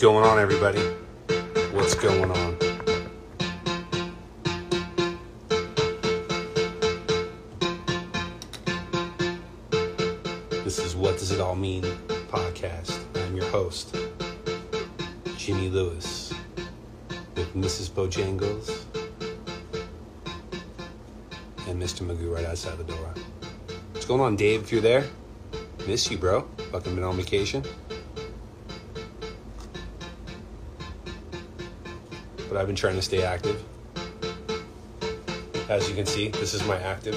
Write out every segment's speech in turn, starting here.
going on, everybody? What's going on? This is What Does It All Mean podcast. I'm your host, Jimmy Lewis, with Mrs. Bojangles and Mr. Magoo right outside the door. What's going on, Dave, if you're there? Miss you, bro. Fucking been on vacation. But I've been trying to stay active. As you can see, this is my active.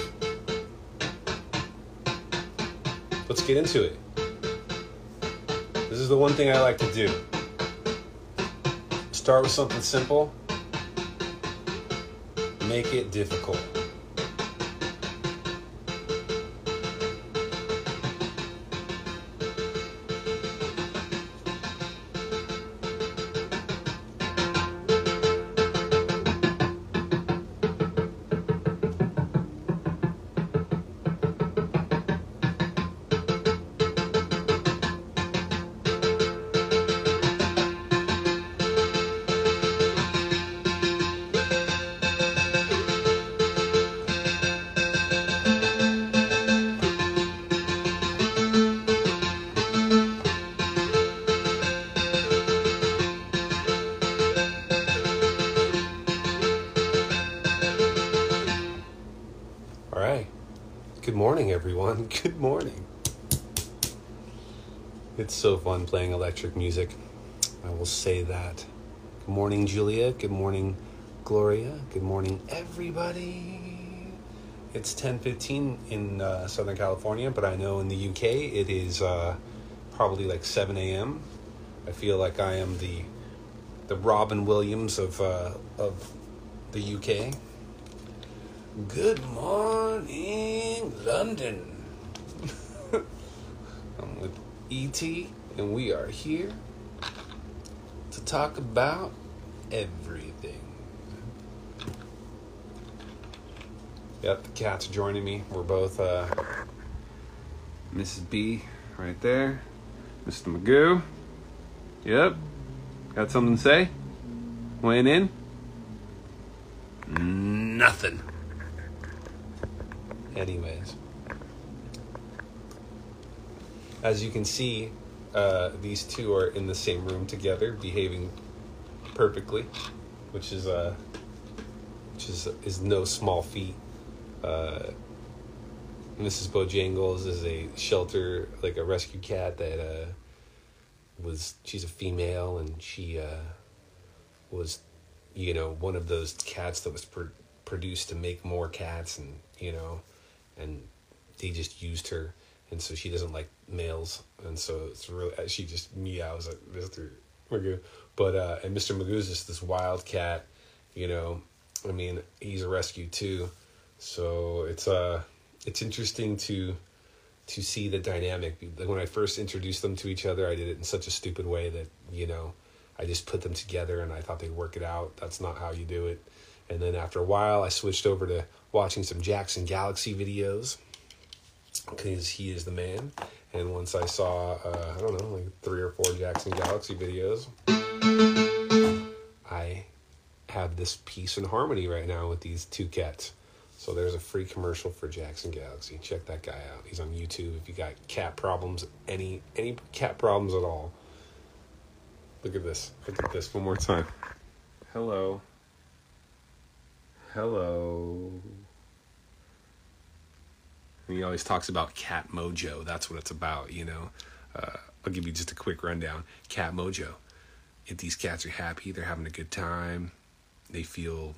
Let's get into it. This is the one thing I like to do. Start with something simple, make it difficult. Everyone. Good morning. It's so fun playing electric music. I will say that. Good morning, Julia. Good morning, Gloria. Good morning, everybody. It's 10:15 in uh, Southern California, but I know in the UK it is uh, probably like 7 a.m. I feel like I am the the Robin Williams of uh, of the UK. Good morning, London. I'm with ET, and we are here to talk about everything. Yep, the cat's joining me. We're both uh, Mrs. B right there, Mr. Magoo. Yep, got something to say? Weighing in? Nothing. Anyways, as you can see, uh, these two are in the same room together, behaving perfectly, which is uh, which is is no small feat. Uh, Mrs. Bojangles is a shelter, like a rescue cat that uh, was. She's a female, and she uh, was, you know, one of those cats that was pr- produced to make more cats, and you know, and they just used her, and so she doesn't like males, and so it's really she just meows at Mister Magoo, but uh, and Mister Magoo's just this wild cat, you know. I mean, he's a rescue too, so it's uh it's interesting to to see the dynamic. When I first introduced them to each other, I did it in such a stupid way that you know I just put them together and I thought they'd work it out. That's not how you do it. And then after a while, I switched over to watching some Jackson Galaxy videos because he is the man. And once I saw, uh, I don't know, like three or four Jackson Galaxy videos, I have this peace and harmony right now with these two cats. So there's a free commercial for Jackson Galaxy. Check that guy out. He's on YouTube. If you got cat problems, any any cat problems at all, look at this. Look at this one more time. Hello. Hello. He always talks about cat mojo. That's what it's about, you know. Uh, I'll give you just a quick rundown. Cat mojo. If these cats are happy, they're having a good time, they feel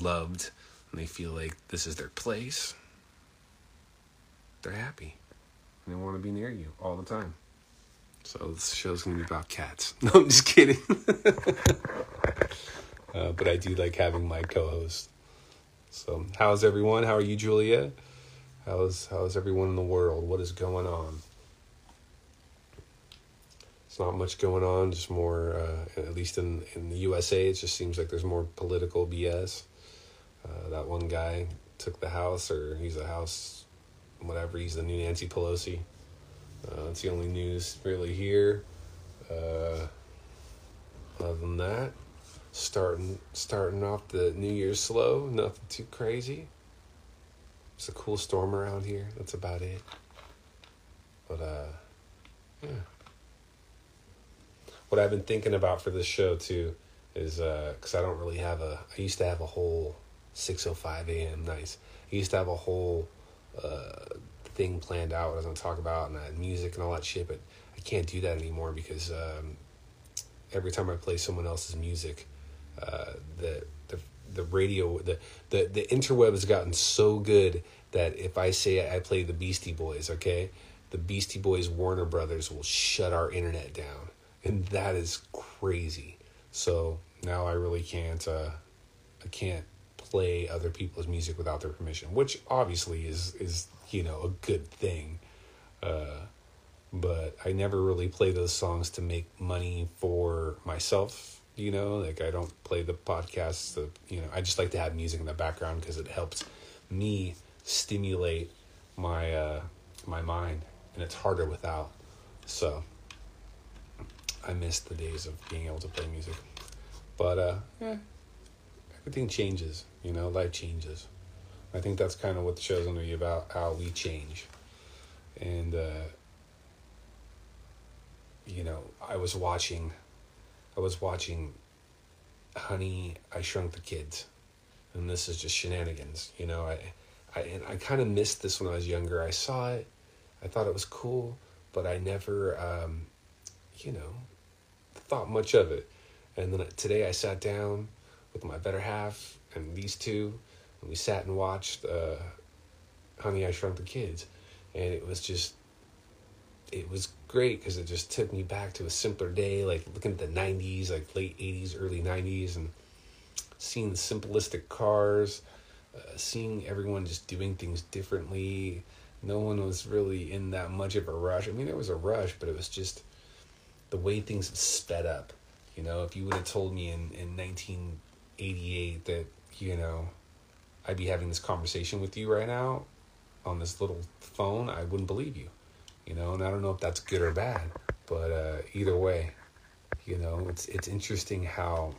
loved, and they feel like this is their place, they're happy. And they want to be near you all the time. So this show's going to be about cats. No, I'm just kidding. uh, but I do like having my co-host. So, how's everyone? How are you, Julia? How's how's everyone in the world? What is going on? It's not much going on. Just more, uh, at least in in the USA, it just seems like there's more political BS. Uh, that one guy took the house, or he's a house, whatever. He's the new Nancy Pelosi. Uh, that's the only news really here. Uh, other than that, starting starting off the New Year slow, nothing too crazy. It's a cool storm around here. That's about it. But uh, yeah. What I've been thinking about for this show too is uh uh, I don't really have a. I used to have a whole six oh five a.m. nice. I used to have a whole uh, thing planned out. What I was gonna talk about and that music and all that shit, but I can't do that anymore because um, every time I play someone else's music, uh, the the radio the, the the interweb has gotten so good that if I say I play the Beastie Boys, okay, the Beastie Boys Warner Brothers will shut our internet down, and that is crazy. So now I really can't uh, I can't play other people's music without their permission, which obviously is is you know a good thing. Uh, but I never really play those songs to make money for myself. You know, like I don't play the podcasts. The you know, I just like to have music in the background because it helps me stimulate my uh, my mind, and it's harder without. So I miss the days of being able to play music, but uh, yeah, everything changes. You know, life changes. I think that's kind of what the show's gonna be about: how we change, and. Uh, you know, I was watching, I was watching Honey, I Shrunk the Kids. And this is just shenanigans, you know. I, I and I kind of missed this when I was younger. I saw it, I thought it was cool, but I never, um, you know, thought much of it. And then today I sat down with my better half and these two, and we sat and watched uh, Honey, I Shrunk the Kids, and it was just, it was great because it just took me back to a simpler day, like looking at the 90s, like late 80s, early 90s, and seeing the simplistic cars, uh, seeing everyone just doing things differently. No one was really in that much of a rush. I mean, there was a rush, but it was just the way things have sped up. You know, if you would have told me in, in 1988 that, you know, I'd be having this conversation with you right now on this little phone, I wouldn't believe you you know, and I don't know if that's good or bad, but uh, either way, you know, it's it's interesting how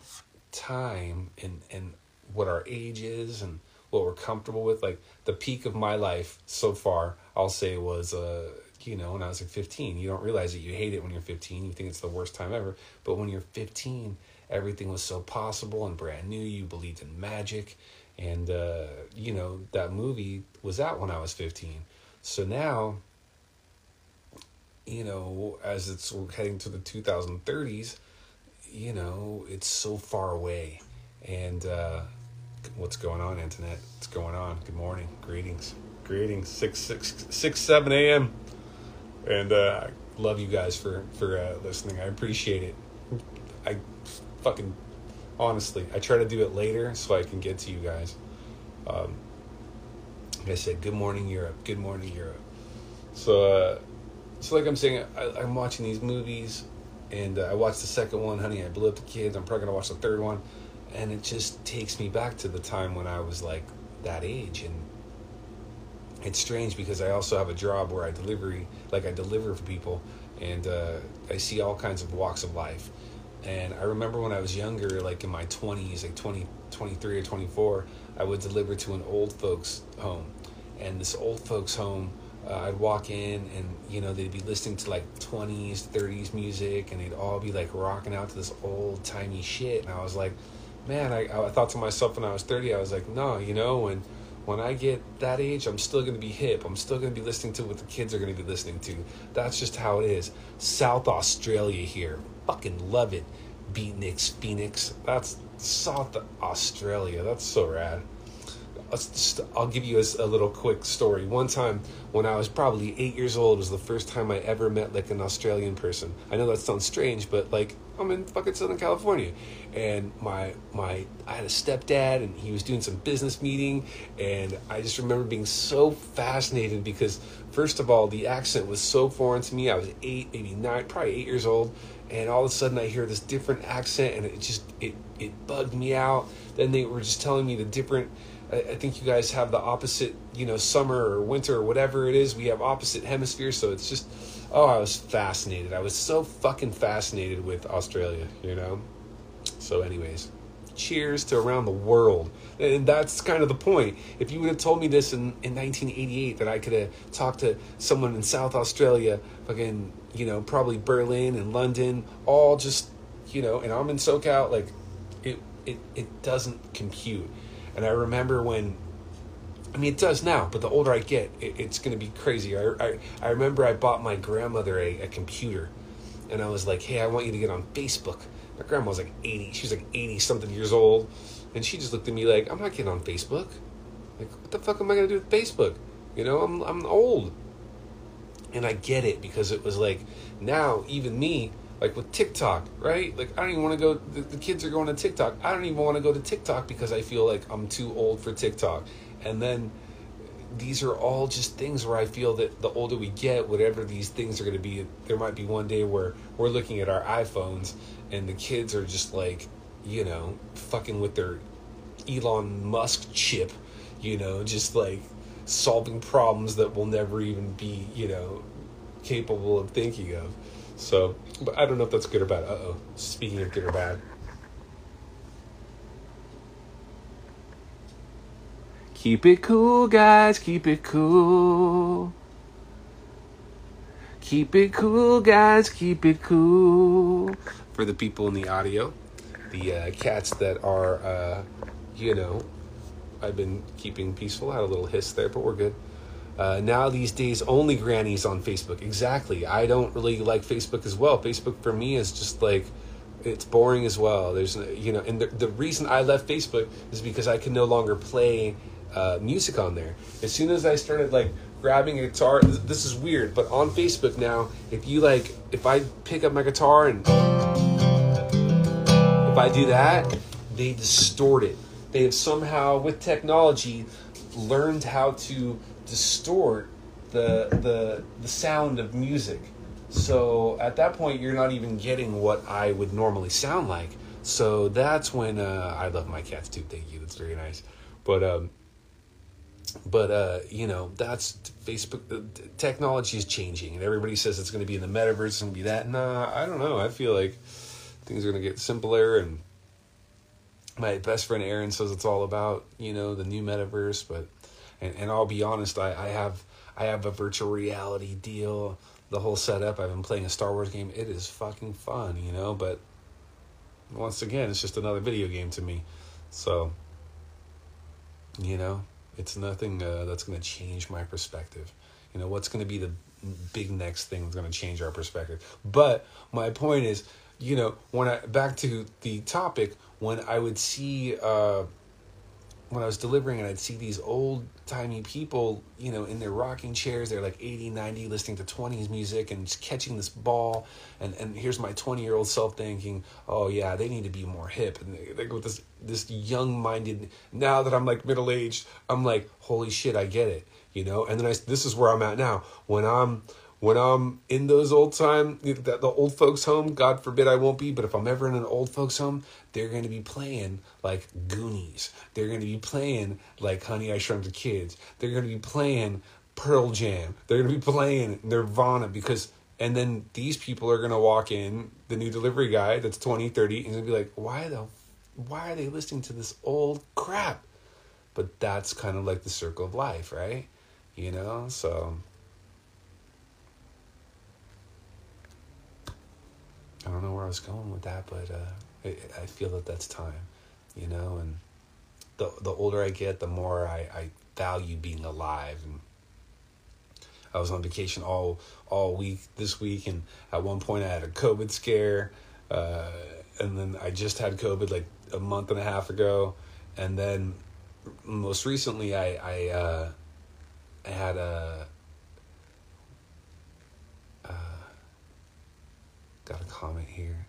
time and and what our age is and what we're comfortable with. Like the peak of my life so far, I'll say was uh, you know, when I was like 15. You don't realize that you hate it when you're 15. You think it's the worst time ever. But when you're 15, everything was so possible and brand new. You believed in magic. And, uh, you know, that movie was out when I was 15. So now you know, as it's heading to the 2030s, you know, it's so far away. And uh, what's going on, Internet? What's going on? Good morning. Greetings. Greetings. 6, 6, 6 7 a.m. And uh, I love you guys for, for uh, listening. I appreciate it. I fucking, honestly, I try to do it later so I can get to you guys. Um, like I said, good morning, Europe. Good morning, Europe. So, uh, so like I'm saying, I, am watching these movies, and uh, I watched the second one, Honey, I Blew Up the Kids. I'm probably gonna watch the third one, and it just takes me back to the time when I was like that age, and it's strange because I also have a job where I delivery, like I deliver for people, and uh, I see all kinds of walks of life. And I remember when I was younger, like in my 20s, like 20, 23 or 24, I would deliver to an old folks home. And this old folks home uh, I'd walk in and you know they'd be listening to like 20s 30s music and they'd all be like rocking out to this old timey shit. And I was like man I, I thought to myself when I was 30 I was like no you know when when I get that age I'm still gonna be hip. I'm still gonna be listening to what the kids are gonna be listening to. That's just how it is. South Australia here. Fucking love it. Beatniks Phoenix. That's South Australia. That's so rad I'll give you a, a, little quick story. One time when I was probably eight years old was the first time I ever met like an Australian person. I know that sounds strange, but like I'm in fucking Southern California, and my my I had a stepdad and he was doing some business meeting, and I just remember being so fascinated because first of all the accent was so foreign to me. I was eight, maybe nine, probably eight years old, and all of a sudden I hear this different accent, and it just it it bugged me out. Then they were just telling me the different I, I think you guys have the opposite, you know, summer or winter or whatever it is. We have opposite hemispheres, so it's just, oh, I was fascinated. I was so fucking fascinated with Australia, you know, So, anyways, cheers to around the world. And that's kind of the point. If you would have told me this in, in 1988, that I could have talked to someone in South Australia, fucking, you know, probably Berlin and London, all just, you know, and I'm in SoCal, like, it, it, it doesn't compute. And I remember when I mean, it does now, but the older I get, it, it's going to be crazy. I, I, I remember I bought my grandmother a, a computer, and I was like, hey, I want you to get on Facebook. My grandma was like 80. She was like 80 something years old. And she just looked at me like, I'm not getting on Facebook. Like, what the fuck am I going to do with Facebook? You know, I'm, I'm old. And I get it because it was like, now, even me, like with TikTok, right? Like, I don't even want to go, the, the kids are going to TikTok. I don't even want to go to TikTok because I feel like I'm too old for TikTok and then these are all just things where I feel that the older we get, whatever these things are going to be, there might be one day where we're looking at our iPhones and the kids are just like, you know, fucking with their Elon Musk chip, you know, just like solving problems that we'll never even be, you know, capable of thinking of. So, but I don't know if that's good or bad. Uh oh. Speaking of good or bad. Keep it cool, guys. Keep it cool. Keep it cool, guys. Keep it cool. For the people in the audio, the uh, cats that are, uh, you know, I've been keeping peaceful. I had a little hiss there, but we're good. Uh, now these days, only grannies on Facebook. Exactly. I don't really like Facebook as well. Facebook for me is just like it's boring as well. There's you know, and the, the reason I left Facebook is because I can no longer play uh, music on there. As soon as I started like grabbing a guitar, this is weird, but on Facebook now, if you like, if I pick up my guitar and if I do that, they distort it. They have somehow, with technology, learned how to distort the the the sound of music. So at that point, you're not even getting what I would normally sound like. So that's when uh, I love my cats too. Thank you. That's very nice. But um, but uh, you know that's Facebook. Uh, technology is changing, and everybody says it's going to be in the metaverse. It's going to be that. Nah, I don't know. I feel like things are going to get simpler. And my best friend Aaron says it's all about you know the new metaverse. But and, and I'll be honest, I, I have I have a virtual reality deal. The whole setup. I've been playing a Star Wars game. It is fucking fun, you know. But once again, it's just another video game to me. So you know it's nothing uh, that's going to change my perspective. You know, what's going to be the big next thing that's going to change our perspective? But my point is, you know, when I back to the topic, when I would see uh, when I was delivering and I'd see these old timey people, you know, in their rocking chairs, they're like 80, 90, listening to 20s music and just catching this ball. And, and here's my 20 year old self thinking, oh yeah, they need to be more hip. And they, they go with this, this young minded, now that I'm like middle aged, I'm like, holy shit, I get it, you know? And then I, this is where I'm at now. When I'm, when I'm in those old time, the, the old folks home, God forbid I won't be, but if I'm ever in an old folks home, they're going to be playing like Goonies. They're going to be playing like Honey, I Shrunk the Kids. They're going to be playing Pearl Jam. They're going to be playing Nirvana because, and then these people are going to walk in, the new delivery guy that's 20, 30, and he's going to be like, why the, why are they listening to this old crap? But that's kind of like the circle of life, right? You know, so I don't know where I was going with that, but uh, I, I feel that that's time, you know. And the the older I get, the more I, I value being alive. And I was on vacation all all week this week, and at one point I had a COVID scare, uh, and then I just had COVID like a month and a half ago, and then most recently I I uh, I had a Got a comment here.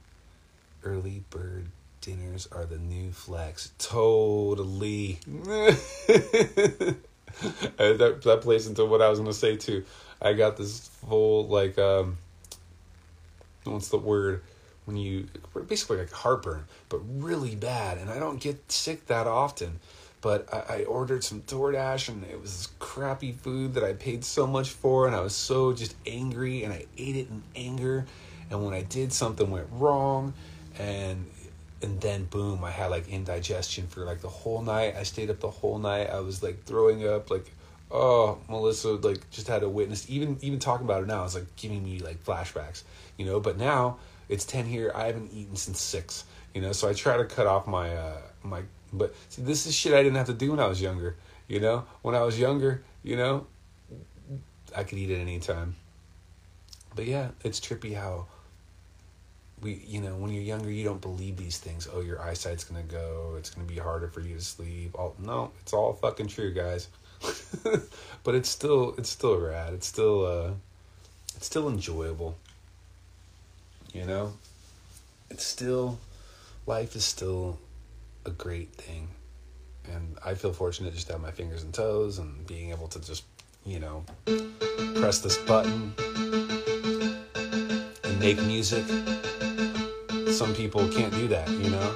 Early bird dinners are the new flex. Totally. that, that plays into what I was to say too. I got this full, like, um, what's the word? When you, basically like heartburn, but really bad. And I don't get sick that often but I, I, ordered some DoorDash and it was crappy food that I paid so much for and I was so just angry and I ate it in anger and when I did something went wrong and and then boom, I had like indigestion for like the whole night. I stayed up the whole night. I was like throwing up, like, oh, Melissa, like just had a witness. Even even talking about it now, it's like giving me like flashbacks, you know. But now it's ten here. I haven't eaten since six, you know. So I try to cut off my uh my. But see, this is shit I didn't have to do when I was younger, you know. When I was younger, you know, I could eat at any time. But yeah, it's trippy how we you know when you're younger you don't believe these things. Oh your eyesight's gonna go. It's gonna be harder for you to sleep. All no it's all fucking true guys. But it's still it's still rad. It's still uh it's still enjoyable you know? It's still life is still a great thing. And i feel fortunate just to have my fingers and toes and being able to just you know press this button and make music some people can't do that, you know?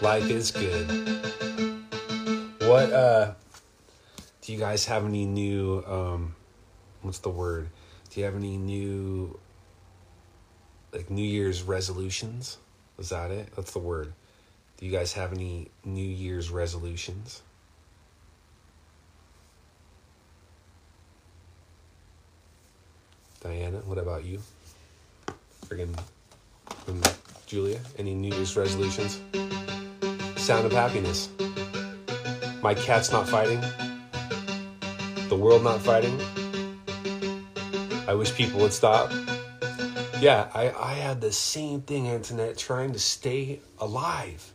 Life is good. What uh do you guys have any new um what's the word? Do you have any new like New Year's resolutions? Is that it? That's the word. Do you guys have any New Year's resolutions? Diana, what about you? Friggin' Julia, any New Year's resolutions? Sound of happiness. My cat's not fighting. The world not fighting. I wish people would stop. Yeah, I, I had the same thing, Antoinette, trying to stay alive.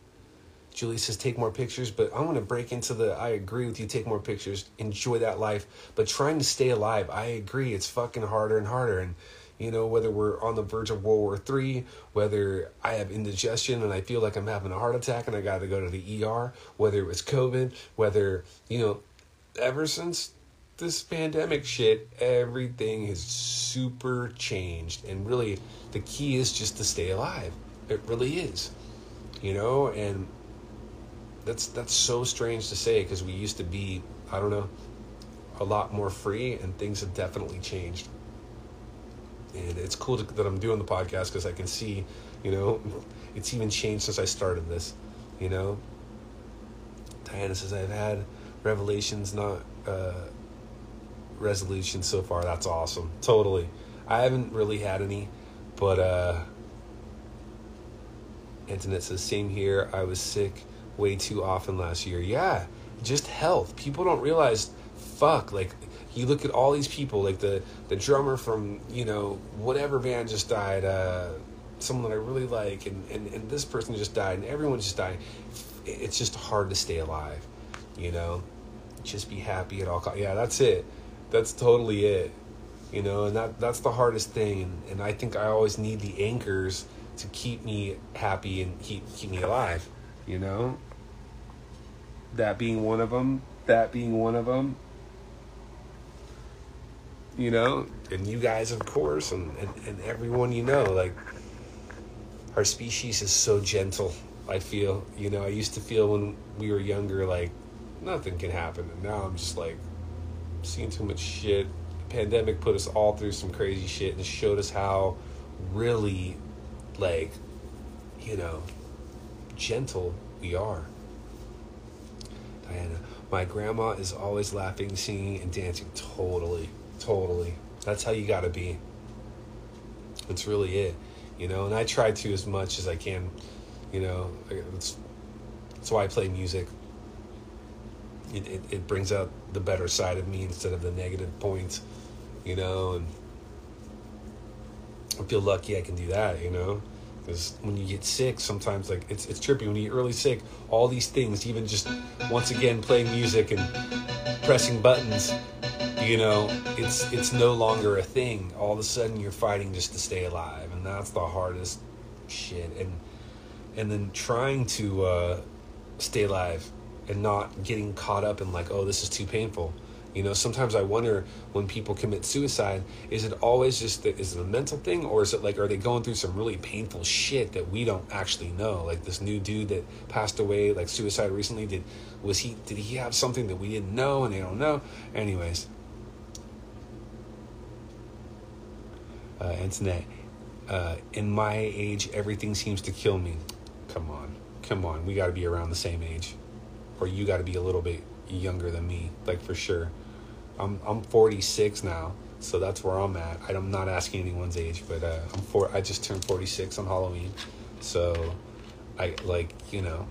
Julie says take more pictures, but I want to break into the I agree with you, take more pictures, enjoy that life. But trying to stay alive, I agree, it's fucking harder and harder. And you know, whether we're on the verge of World War Three, whether I have indigestion and I feel like I'm having a heart attack and I gotta go to the ER, whether it was COVID, whether, you know, ever since this pandemic shit, everything has super changed. And really the key is just to stay alive. It really is. You know, and that's that's so strange to say because we used to be I don't know a lot more free and things have definitely changed. And it's cool to, that I'm doing the podcast because I can see, you know, it's even changed since I started this. You know, Diana says I've had revelations, not uh, resolutions so far. That's awesome. Totally. I haven't really had any, but uh, Antoinette says same here. I was sick way too often last year. Yeah, just health. People don't realize, fuck, like you look at all these people, like the the drummer from you know whatever band just died, uh, someone that I really like, and, and and this person just died, and everyone just died. It's just hard to stay alive, you know. Just be happy at all costs. Yeah, that's it. That's totally it. You know, and that that's the hardest thing, and, and I think I always need the anchors to keep me happy and keep keep me alive. You know, that being one of them, that being one of them. You know, and you guys, of course, and, and, and everyone you know, like, our species is so gentle, I feel. You know, I used to feel when we were younger, like, nothing can happen. And now I'm just like, seeing too much shit. The pandemic put us all through some crazy shit and showed us how really, like, you know, gentle we are. Diana. My grandma is always laughing, singing, and dancing. Totally, totally. That's how you gotta be. That's really it, you know. And I try to as much as I can, you know. That's that's why I play music. It, it, it brings out the better side of me instead of the negative points, you know. And I feel lucky I can do that, you know. Because when you get sick, sometimes like it's it's trippy. When you get really sick, all these things, even just once again playing music and pressing buttons, you know, it's it's no longer a thing. All of a sudden, you're fighting just to stay alive, and that's the hardest shit. And and then trying to uh, stay alive and not getting caught up in like, oh, this is too painful you know, sometimes I wonder when people commit suicide, is it always just that is it a mental thing or is it like are they going through some really painful shit that we don't actually know? Like this new dude that passed away, like suicide recently, did was he did he have something that we didn't know and they don't know? Anyways. Uh, Antoinette, uh, in my age, everything seems to kill me. Come on, come on. We got to be around the same age, or you got to be a little bit younger than me, like for sure. I'm I'm 46 now, so that's where I'm at. I'm not asking anyone's age, but uh, I'm four. I just turned 46 on Halloween, so I like you know,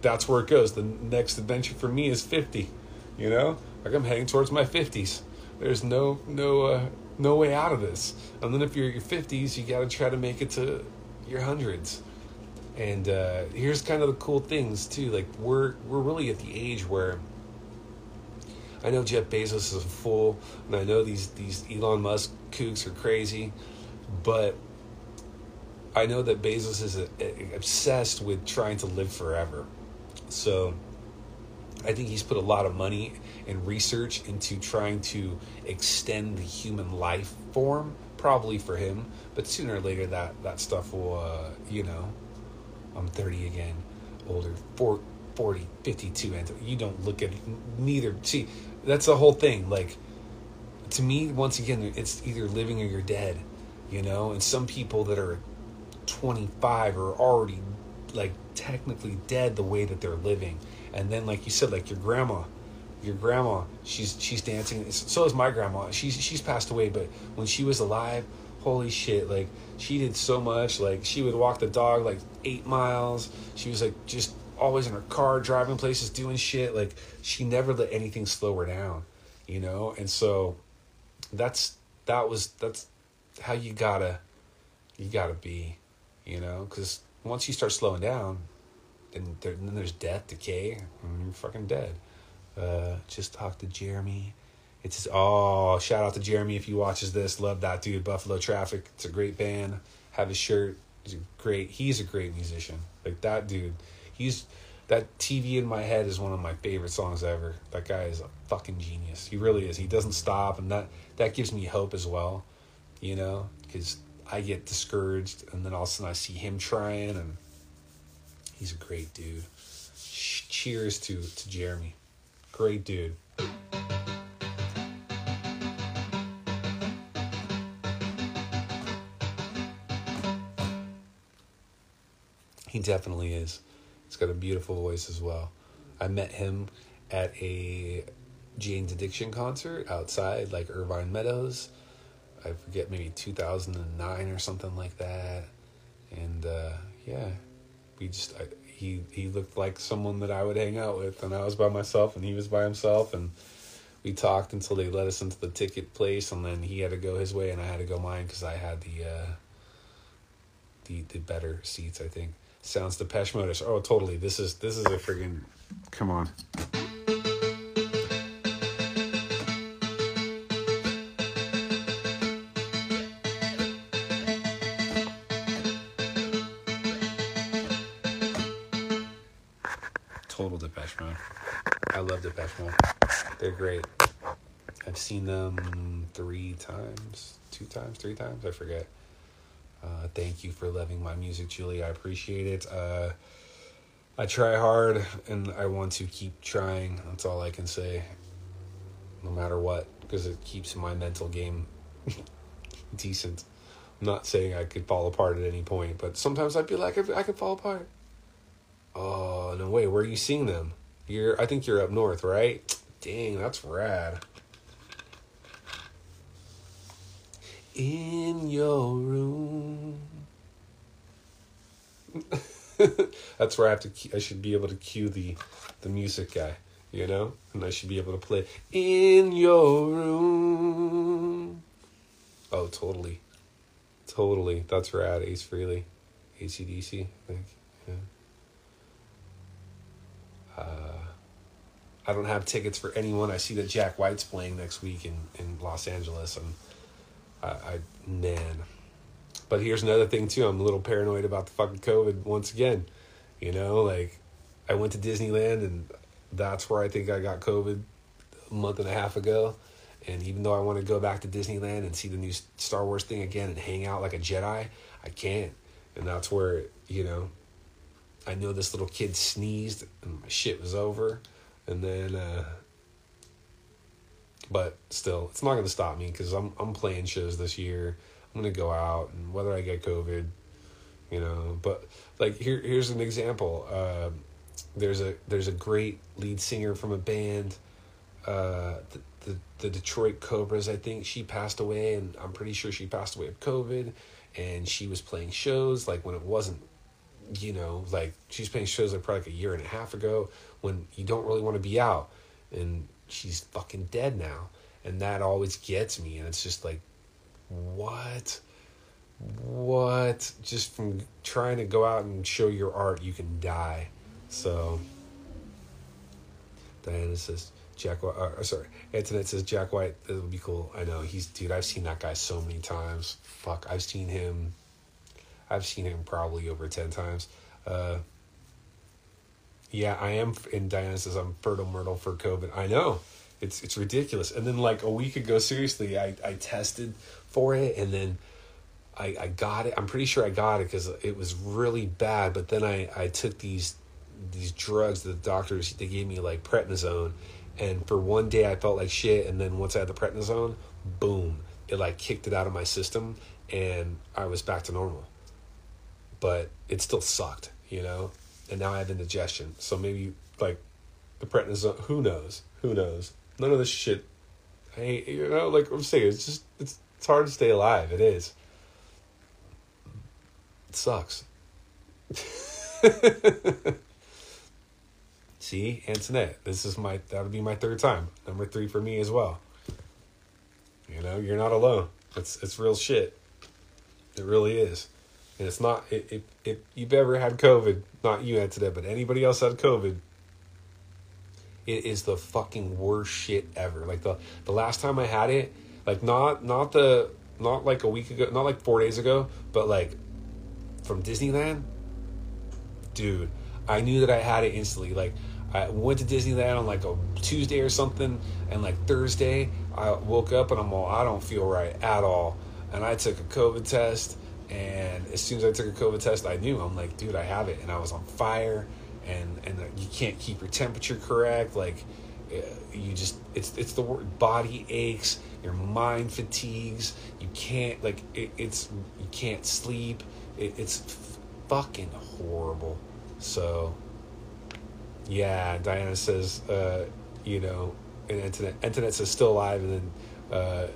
that's where it goes. The next adventure for me is 50. You know, like I'm heading towards my 50s. There's no no uh, no way out of this. And then if you're your 50s, you got to try to make it to your hundreds. And uh, here's kind of the cool things too. Like we're we're really at the age where I know Jeff Bezos is a fool, and I know these these Elon Musk kooks are crazy, but I know that Bezos is a, a, obsessed with trying to live forever. So I think he's put a lot of money and research into trying to extend the human life form, probably for him. But sooner or later, that that stuff will, uh, you know, I'm 30 again, older, 40, 52, and you don't look at neither. See, that's the whole thing. Like, to me, once again, it's either living or you're dead, you know. And some people that are 25 are already like technically dead the way that they're living and then like you said like your grandma your grandma she's she's dancing so is my grandma she's she's passed away but when she was alive holy shit like she did so much like she would walk the dog like eight miles she was like just always in her car driving places doing shit like she never let anything slow her down you know and so that's that was that's how you gotta you gotta be you know because once you start slowing down and, there, then there's death, decay, and you're fucking dead. Uh, just talk to Jeremy. It's oh, shout out to Jeremy if he watches this. Love that dude. Buffalo Traffic. It's a great band. Have his shirt. He's a great. He's a great musician. Like that dude. He's that TV in my head is one of my favorite songs ever. That guy is a fucking genius. He really is. He doesn't stop, and that that gives me hope as well. You know, because I get discouraged, and then all of a sudden I see him trying, and He's a great dude. Cheers to, to Jeremy. Great dude. He definitely is. He's got a beautiful voice as well. I met him at a Jane's Addiction concert outside, like Irvine Meadows. I forget, maybe 2009 or something like that. And uh, yeah, we just I, he he looked like someone that I would hang out with, and I was by myself, and he was by himself, and we talked until they let us into the ticket place, and then he had to go his way, and I had to go mine because I had the uh, the the better seats. I think sounds Depeche Mode. Oh, totally. This is this is a friggin' come on. Total Depeche Mode. I love Depeche Mode. They're great. I've seen them three times, two times, three times. I forget. Uh, thank you for loving my music, Julie. I appreciate it. Uh, I try hard and I want to keep trying. That's all I can say. No matter what, because it keeps my mental game decent. I'm not saying I could fall apart at any point, but sometimes I feel like I could fall apart. Oh no! way. where are you seeing them? You're. I think you're up north, right? Dang, that's rad. In your room. that's where I have to. I should be able to cue the, the music guy, you know, and I should be able to play in your room. Oh, totally, totally. That's rad. Ace Frehley, ACDC. I think. Yeah. Uh, I don't have tickets for anyone. I see that Jack White's playing next week in, in Los Angeles, and I, I man. But here's another thing too. I'm a little paranoid about the fucking COVID once again. You know, like I went to Disneyland, and that's where I think I got COVID a month and a half ago. And even though I want to go back to Disneyland and see the new Star Wars thing again and hang out like a Jedi, I can't. And that's where you know, I know this little kid sneezed and my shit was over and then uh, but still, it's not going to stop me because I'm I'm playing shows this year. I'm going to go out, and whether I get COVID, you know. But like here, here's an example. Uh, there's a there's a great lead singer from a band, uh, the, the the Detroit Cobras. I think she passed away, and I'm pretty sure she passed away of COVID. And she was playing shows like when it wasn't, you know, like she's playing shows like probably like a year and a half ago when you don't really want to be out, and she's fucking dead now, and that always gets me, and it's just like, what? What? Just from trying to go out and show your art, you can die. So, Diana says, Jack White, uh, sorry, Antoinette says, Jack White, it would be cool. I know, he's, dude, I've seen that guy so many times. Fuck, I've seen him, I've seen him probably over 10 times. Uh, yeah, I am, and Diana says, I'm fertile myrtle for COVID. I know, it's, it's ridiculous. And then like a week ago, seriously, I, I tested for it, and then I, I got it. I'm pretty sure I got it because it was really bad. But then I, I took these these drugs that the doctors they gave me like prednisone, and for one day I felt like shit. And then once I had the prednisone, boom, it like kicked it out of my system, and I was back to normal. But it still sucked, you know. And now I have indigestion, so maybe like the prednisone. Who knows? Who knows? None of this shit. I you know like I'm saying. It's just it's it's hard to stay alive. It is It sucks. See, Antoinette, this is my that'll be my third time. Number three for me as well. You know, you're not alone. It's it's real shit. It really is. And it's not if if you've ever had COVID, not you Antoinette, but anybody else had COVID, it is the fucking worst shit ever. Like the the last time I had it, like not not the not like a week ago, not like four days ago, but like from Disneyland, dude, I knew that I had it instantly. Like, I went to Disneyland on like a Tuesday or something, and like Thursday, I woke up and I'm all, I don't feel right at all. And I took a COVID test, and as soon as I took a COVID test, I knew. I'm like, dude, I have it, and I was on fire, and and you can't keep your temperature correct, like. Uh, you just it's it's the word body aches your mind fatigues you can't like it, it's you can't sleep it, it's fucking horrible. So, yeah, Diana says, uh, you know, and Internet, Internet says still alive, and then uh,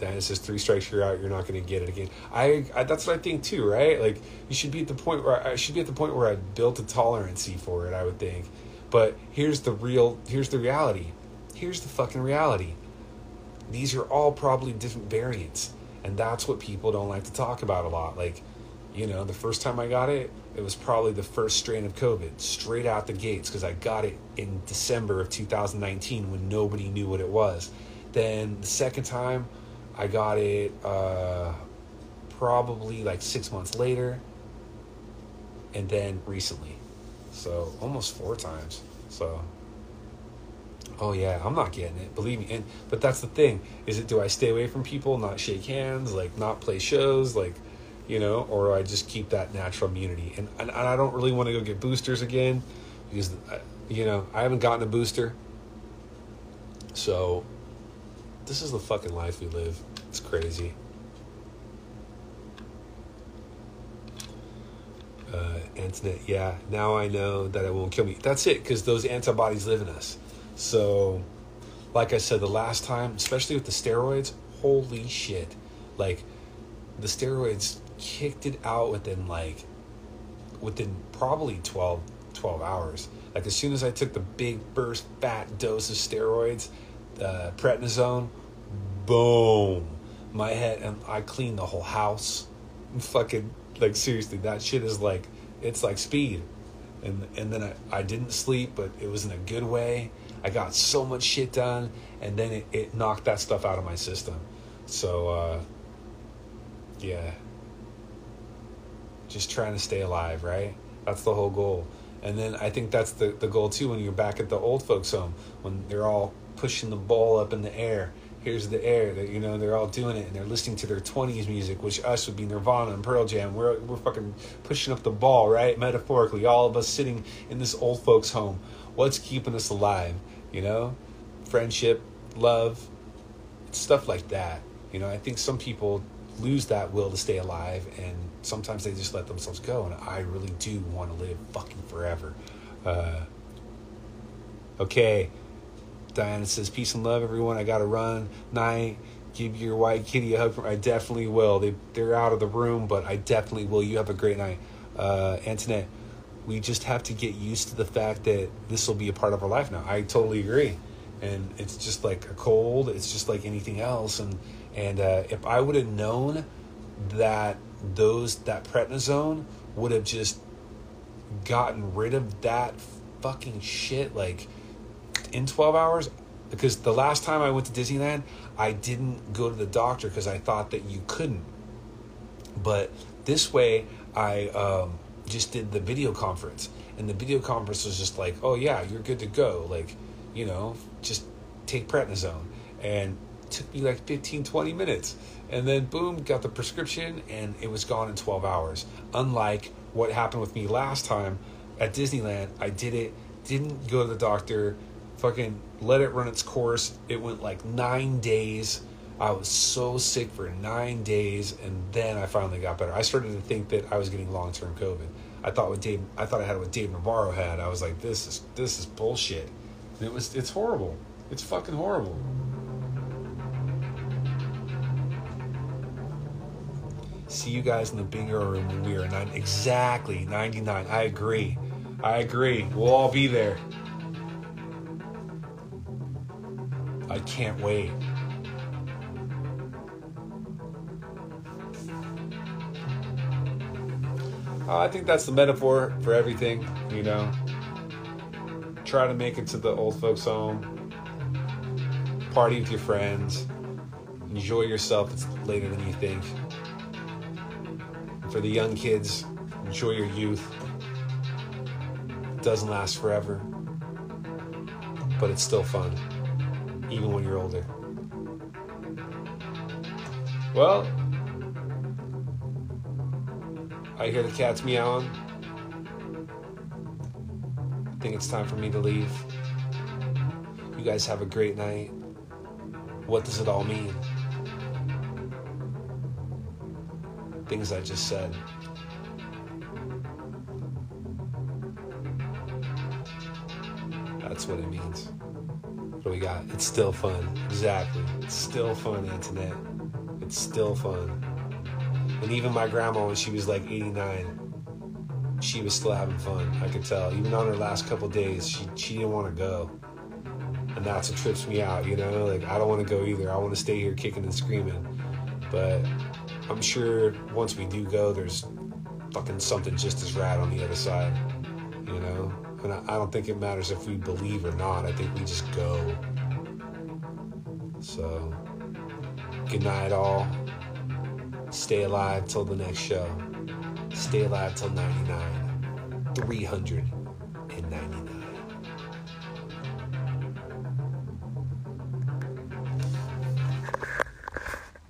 Diana says three strikes you're out, you're not going to get it again. I, I, that's what I think too, right? Like you should be at the point where I should be at the point where I built a tolerancy for it. I would think, but here's the real, here's the reality, here's the fucking reality. These are all probably different variants, and that's what people don't like to talk about a lot. Like you know, the first time I got it, it was probably the first strain of COVID straight out the gates because I got it in December of 2019 when nobody knew what it was. Then the second time, I got it uh, probably like six months later, and then recently. So almost four times. So, oh yeah, I'm not getting it. Believe me. And but that's the thing: is it do I stay away from people, not shake hands, like not play shows, like you know, or I just keep that natural immunity. And, and, and I don't really want to go get boosters again because, uh, you know, I haven't gotten a booster. So this is the fucking life we live. It's crazy. Uh, Antoinette, yeah, now I know that it won't kill me. That's it, because those antibodies live in us. So, like I said the last time, especially with the steroids, holy shit. Like, the steroids kicked it out within like within probably 12, 12 hours. Like as soon as I took the big burst fat dose of steroids, uh, prednisone, boom, my head and I clean the whole house. Fucking like seriously, that shit is like it's like speed. And and then I, I didn't sleep, but it was in a good way. I got so much shit done, and then it, it knocked that stuff out of my system. So uh, yeah, just trying to stay alive, right? That's the whole goal. And then I think that's the, the goal too when you're back at the old folks home, when they're all pushing the ball up in the air. Here's the air that you know they're all doing it and they're listening to their twenties music, which us would be Nirvana and Pearl Jam. We're we're fucking pushing up the ball, right? Metaphorically, all of us sitting in this old folks home. What's keeping us alive? You know, friendship, love, stuff like that. You know, I think some people lose that will to stay alive, and sometimes they just let themselves go. And I really do want to live fucking forever. Uh, okay, Diana says, "Peace and love, everyone. I gotta run. Night. Give your white kitty a hug. I definitely will. They they're out of the room, but I definitely will. You have a great night, uh, Antoinette. We just have to get used to the fact that this will be a part of our life now. I totally agree, and it's just like a cold. It's just like anything else, and and uh, if I would have known that those that prednisone would have just gotten rid of that fucking shit like in 12 hours because the last time I went to Disneyland, I didn't go to the doctor because I thought that you couldn't. But this way, I um, just did the video conference, and the video conference was just like, "Oh yeah, you're good to go." Like, you know, just take prednisone, and took me like 15, 20 minutes, and then boom, got the prescription, and it was gone in 12 hours. Unlike what happened with me last time at Disneyland, I did it, didn't go to the doctor fucking let it run its course. It went like nine days. I was so sick for nine days, and then I finally got better. I started to think that I was getting long term COVID. I thought what Dave, I thought I had what Dave Navarro had. I was like, this is this is bullshit. And it was, it's horrible. It's fucking horrible. See you guys in the bigger room when we are nine exactly ninety nine. I agree. I agree. We'll all be there. I can't wait. Uh, I think that's the metaphor for everything, you know. Try to make it to the old folks' home. Party with your friends. Enjoy yourself. It's later than you think. For the young kids, enjoy your youth. It doesn't last forever, but it's still fun even when you're older. Well, I hear the cats meowing. I think it's time for me to leave. You guys have a great night. What does it all mean? Things I just said. That's what it means. We got? It's still fun. Exactly. It's still fun, Antoinette. It's still fun. And even my grandma, when she was like 89, she was still having fun. I could tell. Even on her last couple days, she, she didn't want to go. And that's what trips me out, you know? Like, I don't want to go either. I want to stay here kicking and screaming. But I'm sure once we do go, there's fucking something just as rad on the other side? And I, I don't think it matters if we believe or not. I think we just go. So, good night, all. Stay alive till the next show. Stay alive till 99. 399.